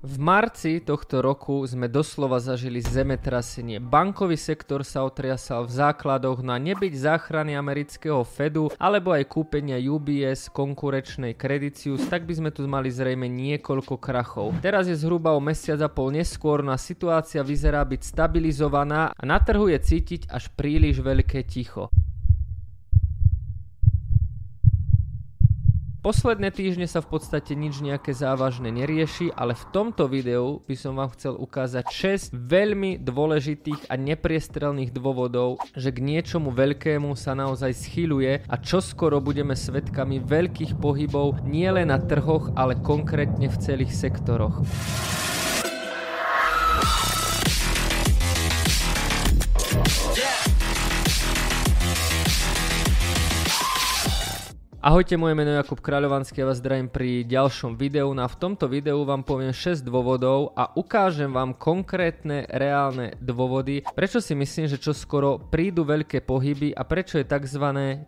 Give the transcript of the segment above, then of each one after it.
V marci tohto roku sme doslova zažili zemetrasenie. Bankový sektor sa otriasal v základoch na nebyť záchrany amerického Fedu alebo aj kúpenia UBS konkurečnej Credicius, tak by sme tu mali zrejme niekoľko krachov. Teraz je zhruba o mesiac a pol neskôr, no a situácia vyzerá byť stabilizovaná a na trhu je cítiť až príliš veľké ticho. Posledné týždne sa v podstate nič nejaké závažné nerieši, ale v tomto videu by som vám chcel ukázať 6 veľmi dôležitých a nepriestrelných dôvodov, že k niečomu veľkému sa naozaj schyluje a čoskoro budeme svetkami veľkých pohybov nielen na trhoch, ale konkrétne v celých sektoroch. Ahojte, moje meno je Jakub Kráľovanský a vás zdravím pri ďalšom videu. No a v tomto videu vám poviem 6 dôvodov a ukážem vám konkrétne reálne dôvody, prečo si myslím, že čo skoro prídu veľké pohyby a prečo je tzv.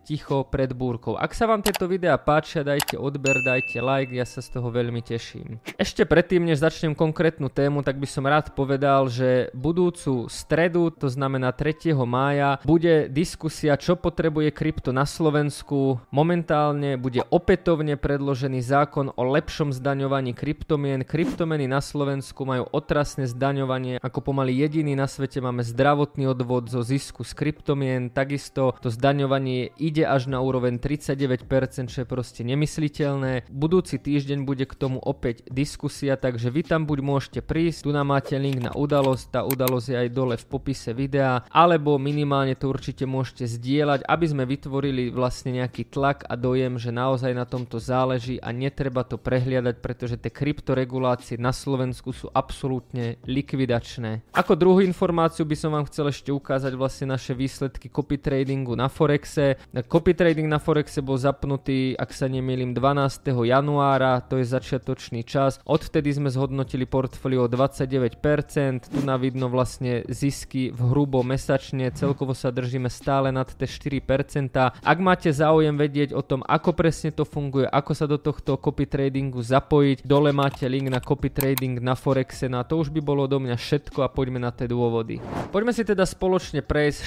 ticho pred búrkou. Ak sa vám tieto videá páčia, dajte odber, dajte like, ja sa z toho veľmi teším. Ešte predtým, než začnem konkrétnu tému, tak by som rád povedal, že budúcu stredu, to znamená 3. mája, bude diskusia, čo potrebuje krypto na Slovensku. Momentálne momentálne bude opätovne predložený zákon o lepšom zdaňovaní kryptomien. Kryptomeny na Slovensku majú otrasné zdaňovanie, ako pomaly jediný na svete máme zdravotný odvod zo zisku z kryptomien. Takisto to zdaňovanie ide až na úroveň 39%, čo je proste nemysliteľné. Budúci týždeň bude k tomu opäť diskusia, takže vy tam buď môžete prísť, tu nám máte link na udalosť, tá udalosť je aj dole v popise videa, alebo minimálne to určite môžete zdieľať, aby sme vytvorili vlastne nejaký tlak a do dojem, že naozaj na tomto záleží a netreba to prehliadať, pretože tie kryptoregulácie na Slovensku sú absolútne likvidačné. Ako druhú informáciu by som vám chcel ešte ukázať vlastne naše výsledky copy tradingu na Forexe. Copy trading na Forexe bol zapnutý, ak sa nemýlim, 12. januára, to je začiatočný čas. Odvtedy sme zhodnotili portfólio 29%, tu na vidno vlastne zisky v hrubo mesačne, celkovo sa držíme stále nad tie 4%. Ak máte záujem vedieť o tom, ako presne to funguje, ako sa do tohto copy tradingu zapojiť. Dole máte link na copy trading na Forexe, no a to už by bolo do mňa všetko a poďme na tie dôvody. Poďme si teda spoločne prejsť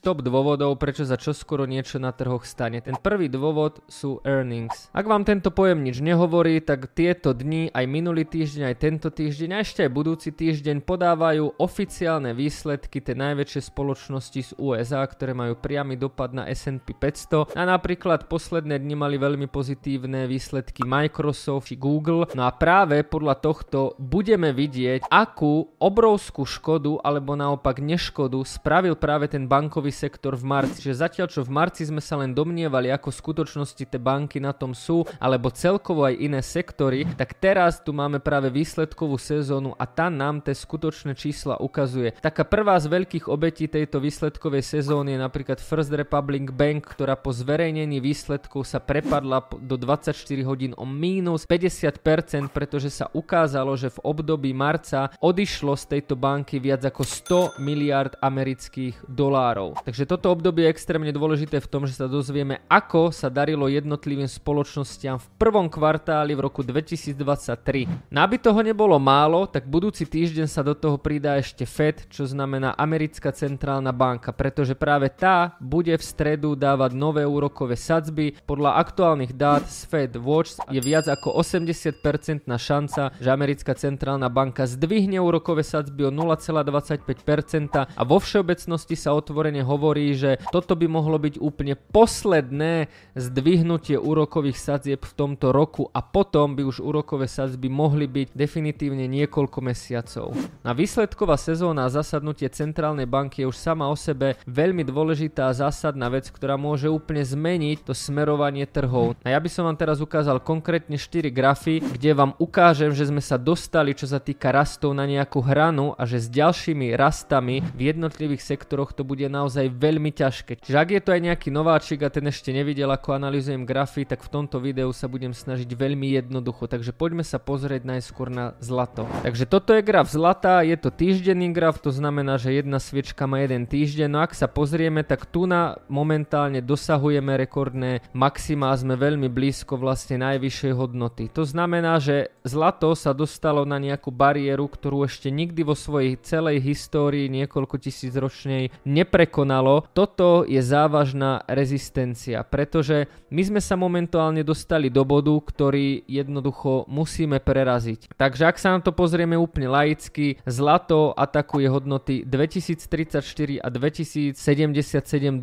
6 top dôvodov, prečo za čoskoro niečo na trhoch stane. Ten prvý dôvod sú earnings. Ak vám tento pojem nič nehovorí, tak tieto dni, aj minulý týždeň, aj tento týždeň, a ešte aj budúci týždeň podávajú oficiálne výsledky tie najväčšie spoločnosti z USA, ktoré majú priamy dopad na S&P 500 a napríklad posledné dni mali veľmi pozitívne výsledky Microsoft či Google. No a práve podľa tohto budeme vidieť, akú obrovskú škodu alebo naopak neškodu spravil práve ten bankový sektor v marci. Že zatiaľ čo v marci sme sa len domnievali, ako v skutočnosti tie banky na tom sú, alebo celkovo aj iné sektory, tak teraz tu máme práve výsledkovú sezónu a tá nám tie skutočné čísla ukazuje. Taká prvá z veľkých obetí tejto výsledkovej sezóny je napríklad First Republic Bank, ktorá po zverejnení výsledkov sa prepadla do 24 hodín o mínus 50%, pretože sa ukázalo, že v období marca odišlo z tejto banky viac ako 100 miliard amerických dolárov. Takže toto obdobie je extrémne dôležité v tom, že sa dozvieme, ako sa darilo jednotlivým spoločnostiam v prvom kvartáli v roku 2023. No aby toho nebolo málo, tak budúci týždeň sa do toho pridá ešte Fed, čo znamená Americká centrálna banka, pretože práve tá bude v stredu dávať nové úrokové sadzby. Podľa podľa aktuálnych dát z Fed Watch je viac ako 80% šanca, že americká centrálna banka zdvihne úrokové sadzby o 0,25% a vo všeobecnosti sa otvorene hovorí, že toto by mohlo byť úplne posledné zdvihnutie úrokových sadzieb v tomto roku a potom by už úrokové sadzby mohli byť definitívne niekoľko mesiacov. Na výsledková sezóna a zasadnutie centrálnej banky je už sama o sebe veľmi dôležitá a zásadná vec, ktorá môže úplne zmeniť to smerovanie fungovanie trhov. A ja by som vám teraz ukázal konkrétne 4 grafy, kde vám ukážem, že sme sa dostali, čo sa týka rastov na nejakú hranu a že s ďalšími rastami v jednotlivých sektoroch to bude naozaj veľmi ťažké. Čiže ak je to aj nejaký nováčik a ten ešte nevidel, ako analizujem grafy, tak v tomto videu sa budem snažiť veľmi jednoducho. Takže poďme sa pozrieť najskôr na zlato. Takže toto je graf zlata, je to týždenný graf, to znamená, že jedna sviečka má jeden týždeň. No ak sa pozrieme, tak tu na momentálne dosahujeme rekordné max maxima sme veľmi blízko vlastne najvyššej hodnoty. To znamená, že zlato sa dostalo na nejakú bariéru, ktorú ešte nikdy vo svojej celej histórii niekoľko tisíc ročnej neprekonalo. Toto je závažná rezistencia, pretože my sme sa momentálne dostali do bodu, ktorý jednoducho musíme preraziť. Takže ak sa na to pozrieme úplne laicky, zlato atakuje hodnoty 2034 a 2077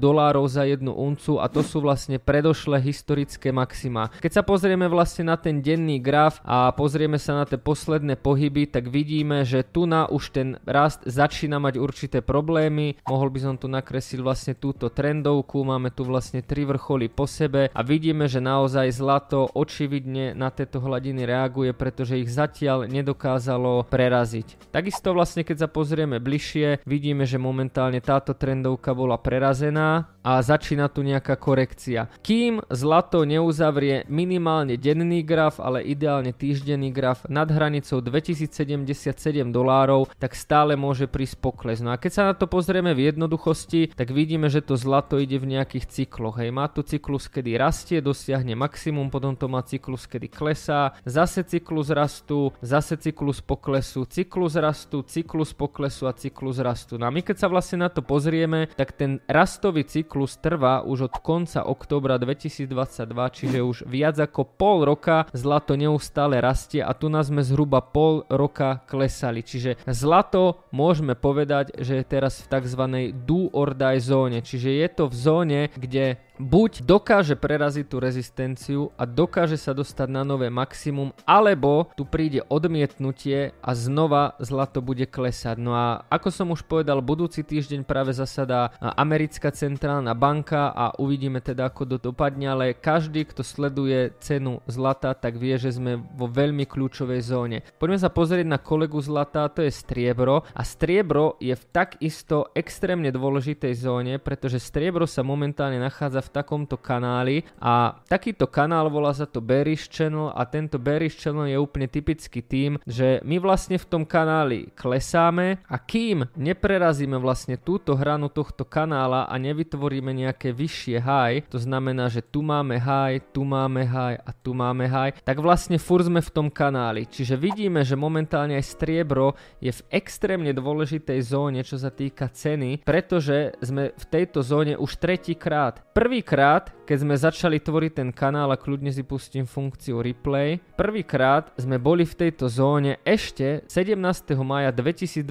dolárov za jednu uncu a to sú vlastne predošlé historické maxima. Keď sa pozrieme vlastne na ten denný graf a pozrieme sa na tie posledné pohyby, tak vidíme, že tu na už ten rast začína mať určité problémy. Mohol by som tu nakresliť vlastne túto trendovku, máme tu vlastne tri vrcholy po sebe a vidíme, že naozaj zlato očividne na tieto hladiny reaguje, pretože ich zatiaľ nedokázalo preraziť. Takisto vlastne keď sa pozrieme bližšie, vidíme, že momentálne táto trendovka bola prerazená a začína tu nejaká korekcia. Kým zlato neuzavrie minimálne denný graf, ale ideálne týždenný graf nad hranicou 2077 dolárov, tak stále môže prísť pokles. No a keď sa na to pozrieme v jednoduchosti, tak vidíme, že to zlato ide v nejakých cykloch. Hej, má tu cyklus, kedy rastie, dosiahne maximum, potom to má cyklus, kedy klesá, zase cyklus rastu, zase cyklus poklesu, cyklus rastu, cyklus poklesu a cyklus rastu. No a my keď sa vlastne na to pozrieme, tak ten rastový cyklus trvá už od konca októbra 2022, čiže už viac ako pol roka zlato neustále rastie a tu nás sme zhruba pol roka klesali. Čiže zlato môžeme povedať, že je teraz v tzv. do or die zóne, čiže je to v zóne, kde buď dokáže preraziť tú rezistenciu a dokáže sa dostať na nové maximum, alebo tu príde odmietnutie a znova zlato bude klesať. No a ako som už povedal, budúci týždeň práve zasadá americká centrálna banka a uvidíme teda ako to dopadne, ale každý, kto sleduje cenu zlata, tak vie, že sme vo veľmi kľúčovej zóne. Poďme sa pozrieť na kolegu zlata, to je striebro a striebro je v takisto extrémne dôležitej zóne, pretože striebro sa momentálne nachádza v v takomto kanáli a takýto kanál volá sa to Bearish Channel a tento Bearish Channel je úplne typický tým, že my vlastne v tom kanáli klesáme a kým neprerazíme vlastne túto hranu tohto kanála a nevytvoríme nejaké vyššie high, to znamená, že tu máme high, tu máme high a tu máme high, tak vlastne fur sme v tom kanáli. Čiže vidíme, že momentálne aj striebro je v extrémne dôležitej zóne, čo sa týka ceny, pretože sme v tejto zóne už tretíkrát. Prvý prvýkrát, keď sme začali tvoriť ten kanál a kľudne si pustím funkciu replay, prvýkrát sme boli v tejto zóne ešte 17. maja 2021,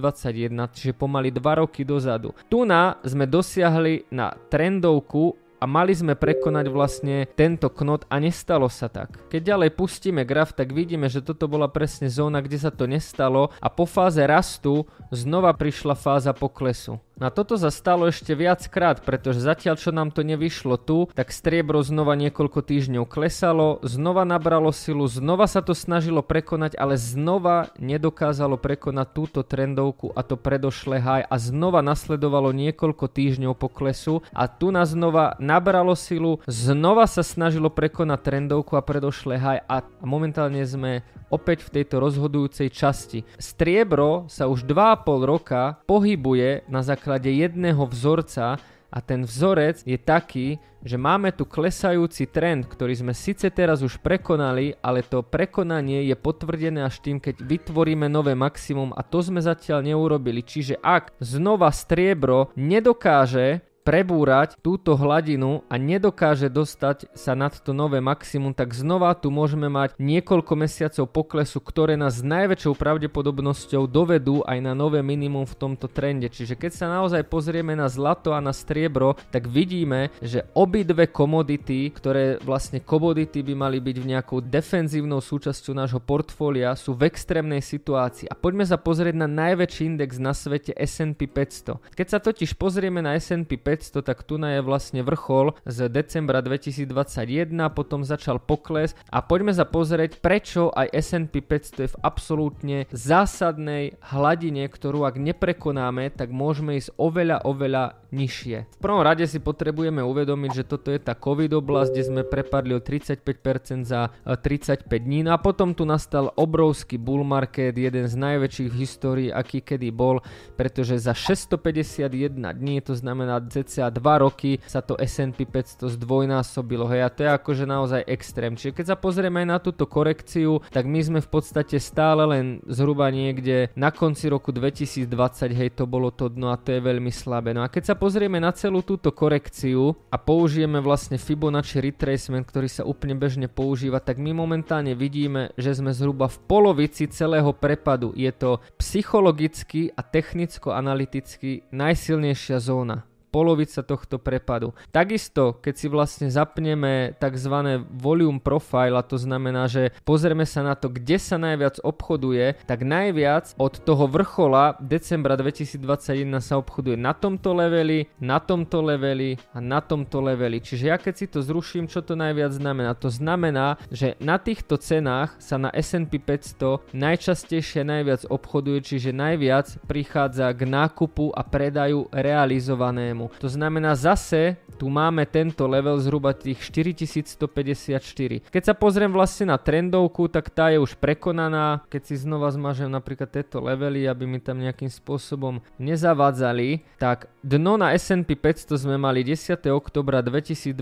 čiže pomaly 2 roky dozadu. Tu na sme dosiahli na trendovku a mali sme prekonať vlastne tento knot a nestalo sa tak. Keď ďalej pustíme graf, tak vidíme, že toto bola presne zóna, kde sa to nestalo a po fáze rastu znova prišla fáza poklesu. Na toto sa stalo ešte viackrát, pretože zatiaľ čo nám to nevyšlo tu, tak striebro znova niekoľko týždňov klesalo, znova nabralo silu, znova sa to snažilo prekonať, ale znova nedokázalo prekonať túto trendovku a to predošle high a znova nasledovalo niekoľko týždňov poklesu a tu nás znova nabralo silu, znova sa snažilo prekonať trendovku a predošle high a momentálne sme opäť v tejto rozhodujúcej časti. Striebro sa už 2,5 roka pohybuje na základe základe jedného vzorca a ten vzorec je taký, že máme tu klesajúci trend, ktorý sme síce teraz už prekonali, ale to prekonanie je potvrdené až tým, keď vytvoríme nové maximum a to sme zatiaľ neurobili. Čiže ak znova striebro nedokáže prebúrať túto hladinu a nedokáže dostať sa nad to nové maximum, tak znova tu môžeme mať niekoľko mesiacov poklesu, ktoré nás s najväčšou pravdepodobnosťou dovedú aj na nové minimum v tomto trende. Čiže keď sa naozaj pozrieme na zlato a na striebro, tak vidíme, že obidve komodity, ktoré vlastne komodity by mali byť v nejakou defenzívnou súčasťou nášho portfólia, sú v extrémnej situácii. A poďme sa pozrieť na najväčší index na svete S&P 500. Keď sa totiž pozrieme na S&P 500, 500, tak tu je vlastne vrchol z decembra 2021, potom začal pokles a poďme sa pozrieť, prečo aj S&P 500 je v absolútne zásadnej hladine, ktorú ak neprekonáme, tak môžeme ísť oveľa, oveľa nižšie. V prvom rade si potrebujeme uvedomiť, že toto je tá COVID oblasť, kde sme prepadli o 35% za 35 e, dní no a potom tu nastal obrovský bull market, jeden z najväčších v histórii, aký kedy bol, pretože za 651 dní, to znamená cca 2 roky, sa to S&P 500 zdvojnásobilo, hej, a to je akože naozaj extrém. Čiže keď sa pozrieme aj na túto korekciu, tak my sme v podstate stále len zhruba niekde na konci roku 2020, hej, to bolo to dno a to je veľmi slabé. No a keď sa pozrieme na celú túto korekciu a použijeme vlastne Fibonacci retracement, ktorý sa úplne bežne používa, tak my momentálne vidíme, že sme zhruba v polovici celého prepadu. Je to psychologicky a technicko-analyticky najsilnejšia zóna polovica tohto prepadu. Takisto, keď si vlastne zapneme tzv. volume profile, a to znamená, že pozrieme sa na to, kde sa najviac obchoduje, tak najviac od toho vrchola decembra 2021 sa obchoduje na tomto leveli, na tomto leveli a na tomto leveli. Čiže ja keď si to zruším, čo to najviac znamená? To znamená, že na týchto cenách sa na S&P 500 najčastejšie najviac obchoduje, čiže najviac prichádza k nákupu a predaju realizovanému. To znamená zase tu máme tento level zhruba tých 4154. Keď sa pozriem vlastne na trendovku, tak tá je už prekonaná. Keď si znova zmažem napríklad tieto levely, aby mi tam nejakým spôsobom nezavádzali, tak dno na S&P 500 sme mali 10. oktobra 2022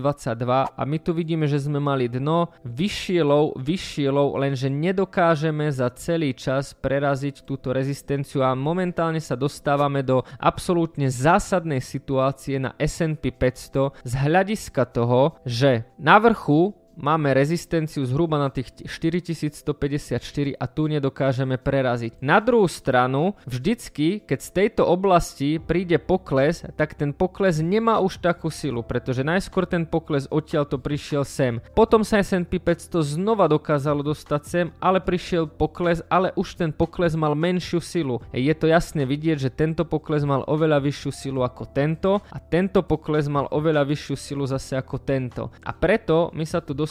a my tu vidíme, že sme mali dno, vyššie low, vyššie low, lenže nedokážeme za celý čas preraziť túto rezistenciu a momentálne sa dostávame do absolútne zásadnej situácie na S&P 500, z hľadiska toho, že na vrchu máme rezistenciu zhruba na tých 4154 a tu nedokážeme preraziť. Na druhú stranu, vždycky, keď z tejto oblasti príde pokles, tak ten pokles nemá už takú silu, pretože najskôr ten pokles odtiaľ to prišiel sem. Potom sa S&P 500 znova dokázalo dostať sem, ale prišiel pokles, ale už ten pokles mal menšiu silu. Je to jasne vidieť, že tento pokles mal oveľa vyššiu silu ako tento a tento pokles mal oveľa vyššiu silu zase ako tento. A preto my sa tu dostávame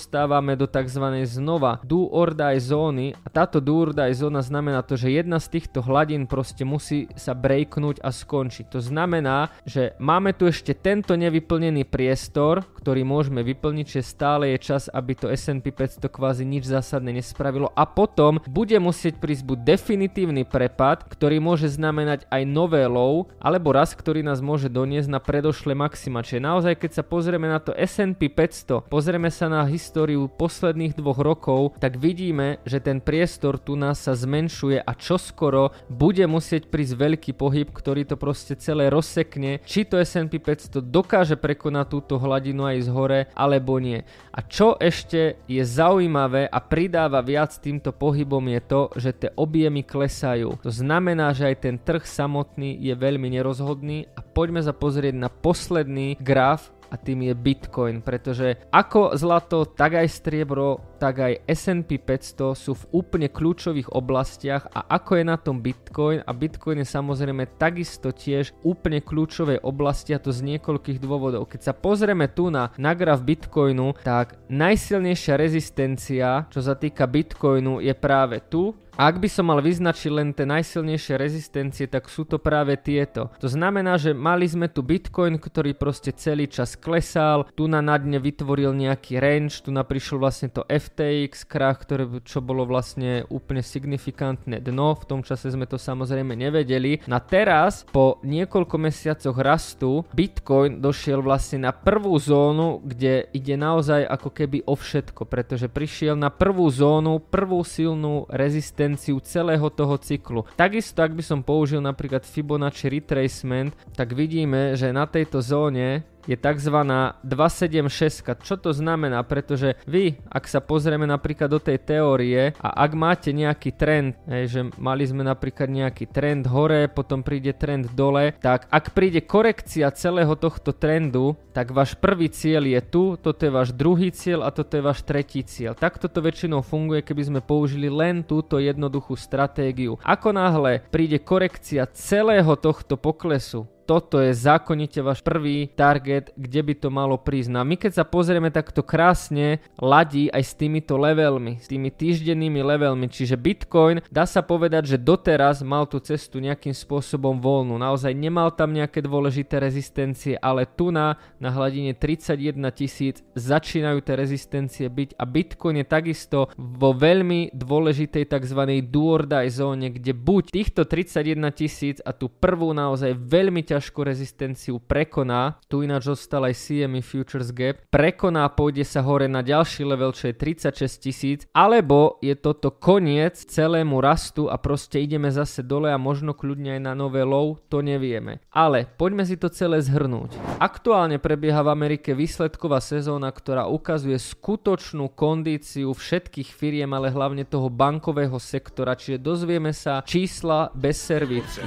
do tzv. znova do or die zóny a táto do or die zóna znamená to, že jedna z týchto hladín proste musí sa breaknúť a skončiť. To znamená, že máme tu ešte tento nevyplnený priestor, ktorý môžeme vyplniť, že stále je čas, aby to S&P 500 kvázi nič zásadné nespravilo a potom bude musieť prísť buď definitívny prepad, ktorý môže znamenať aj nové low, alebo raz, ktorý nás môže doniesť na predošlé maxima. Čiže naozaj, keď sa pozrieme na to S&P 500, pozrieme sa na his- históriu posledných dvoch rokov, tak vidíme, že ten priestor tu nás sa zmenšuje a čoskoro bude musieť prísť veľký pohyb, ktorý to proste celé rozsekne, či to S&P 500 dokáže prekonať túto hladinu aj z hore, alebo nie. A čo ešte je zaujímavé a pridáva viac týmto pohybom je to, že tie objemy klesajú. To znamená, že aj ten trh samotný je veľmi nerozhodný a poďme sa pozrieť na posledný graf, a tým je Bitcoin, pretože ako zlato, tak aj striebro, tak aj S&P 500 sú v úplne kľúčových oblastiach a ako je na tom Bitcoin a Bitcoin je samozrejme takisto tiež úplne kľúčovej oblasti a to z niekoľkých dôvodov. Keď sa pozrieme tu na, na graf Bitcoinu, tak najsilnejšia rezistencia, čo sa týka Bitcoinu, je práve tu a ak by som mal vyznačiť len tie najsilnejšie rezistencie, tak sú to práve tieto. To znamená, že mali sme tu Bitcoin, ktorý proste celý čas klesal, tu na nadne vytvoril nejaký range, tu naprišiel vlastne to FTX krach, ktoré, čo bolo vlastne úplne signifikantné dno, v tom čase sme to samozrejme nevedeli. Na teraz, po niekoľko mesiacoch rastu, Bitcoin došiel vlastne na prvú zónu, kde ide naozaj ako keby o všetko, pretože prišiel na prvú zónu, prvú silnú rezistenciu celého toho cyklu. Takisto, ak by som použil napríklad Fibonacci retracement, tak vidíme, že na tejto zóne je tzv. 276. Čo to znamená? Pretože vy, ak sa pozrieme napríklad do tej teórie a ak máte nejaký trend, že mali sme napríklad nejaký trend hore, potom príde trend dole, tak ak príde korekcia celého tohto trendu, tak váš prvý cieľ je tu, toto je váš druhý cieľ a toto je váš tretí cieľ. Takto to väčšinou funguje, keby sme použili len túto jednoduchú stratégiu. Ako náhle príde korekcia celého tohto poklesu, toto je zákonite váš prvý target, kde by to malo prísť. No a my keď sa pozrieme, tak to krásne ladí aj s týmito levelmi, s tými týždennými levelmi, čiže Bitcoin dá sa povedať, že doteraz mal tú cestu nejakým spôsobom voľnú. Naozaj nemal tam nejaké dôležité rezistencie, ale tu na, na hladine 31 tisíc začínajú tie rezistencie byť a Bitcoin je takisto vo veľmi dôležitej tzv. do or die zóne, kde buď týchto 31 tisíc a tú prvú naozaj veľmi ťažkú rezistenciu prekoná, tu ináč zostal aj CME Futures Gap, prekoná, pôjde sa hore na ďalší level, čo je 36 tisíc, alebo je toto koniec celému rastu a proste ideme zase dole a možno kľudne aj na nové low, to nevieme. Ale poďme si to celé zhrnúť. Aktuálne prebieha v Amerike výsledková sezóna, ktorá ukazuje skutočnú kondíciu všetkých firiem, ale hlavne toho bankového sektora, čiže dozvieme sa čísla bez servítky.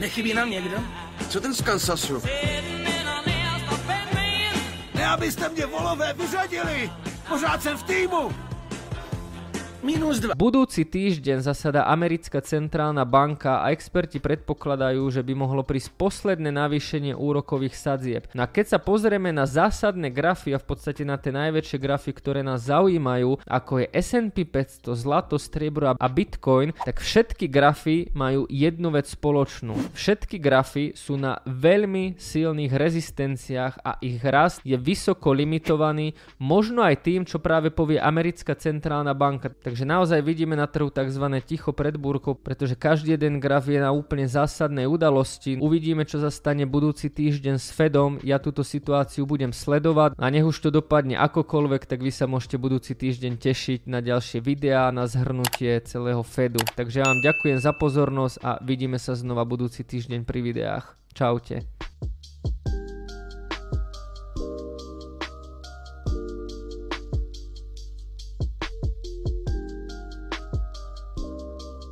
Nechybí nám někdo? Co ten z Kansasu? Ne, abyste mě volové vyřadili! Pořád jsem v týmu! Minus 2. Budúci týždeň zasada Americká centrálna banka a experti predpokladajú, že by mohlo prísť posledné navýšenie úrokových sadzieb. No a keď sa pozrieme na zásadné grafy a v podstate na tie najväčšie grafy, ktoré nás zaujímajú, ako je S&P 500, zlato, striebro a Bitcoin, tak všetky grafy majú jednu vec spoločnú. Všetky grafy sú na veľmi silných rezistenciách a ich rast je vysoko limitovaný, možno aj tým, čo práve povie Americká centrálna banka. Takže naozaj vidíme na trhu tzv. ticho pred búrkou, pretože každý jeden graf je na úplne zásadnej udalosti. Uvidíme, čo sa stane budúci týždeň s Fedom. Ja túto situáciu budem sledovať a nech už to dopadne akokoľvek, tak vy sa môžete budúci týždeň tešiť na ďalšie videá, na zhrnutie celého Fedu. Takže ja vám ďakujem za pozornosť a vidíme sa znova budúci týždeň pri videách. Čaute.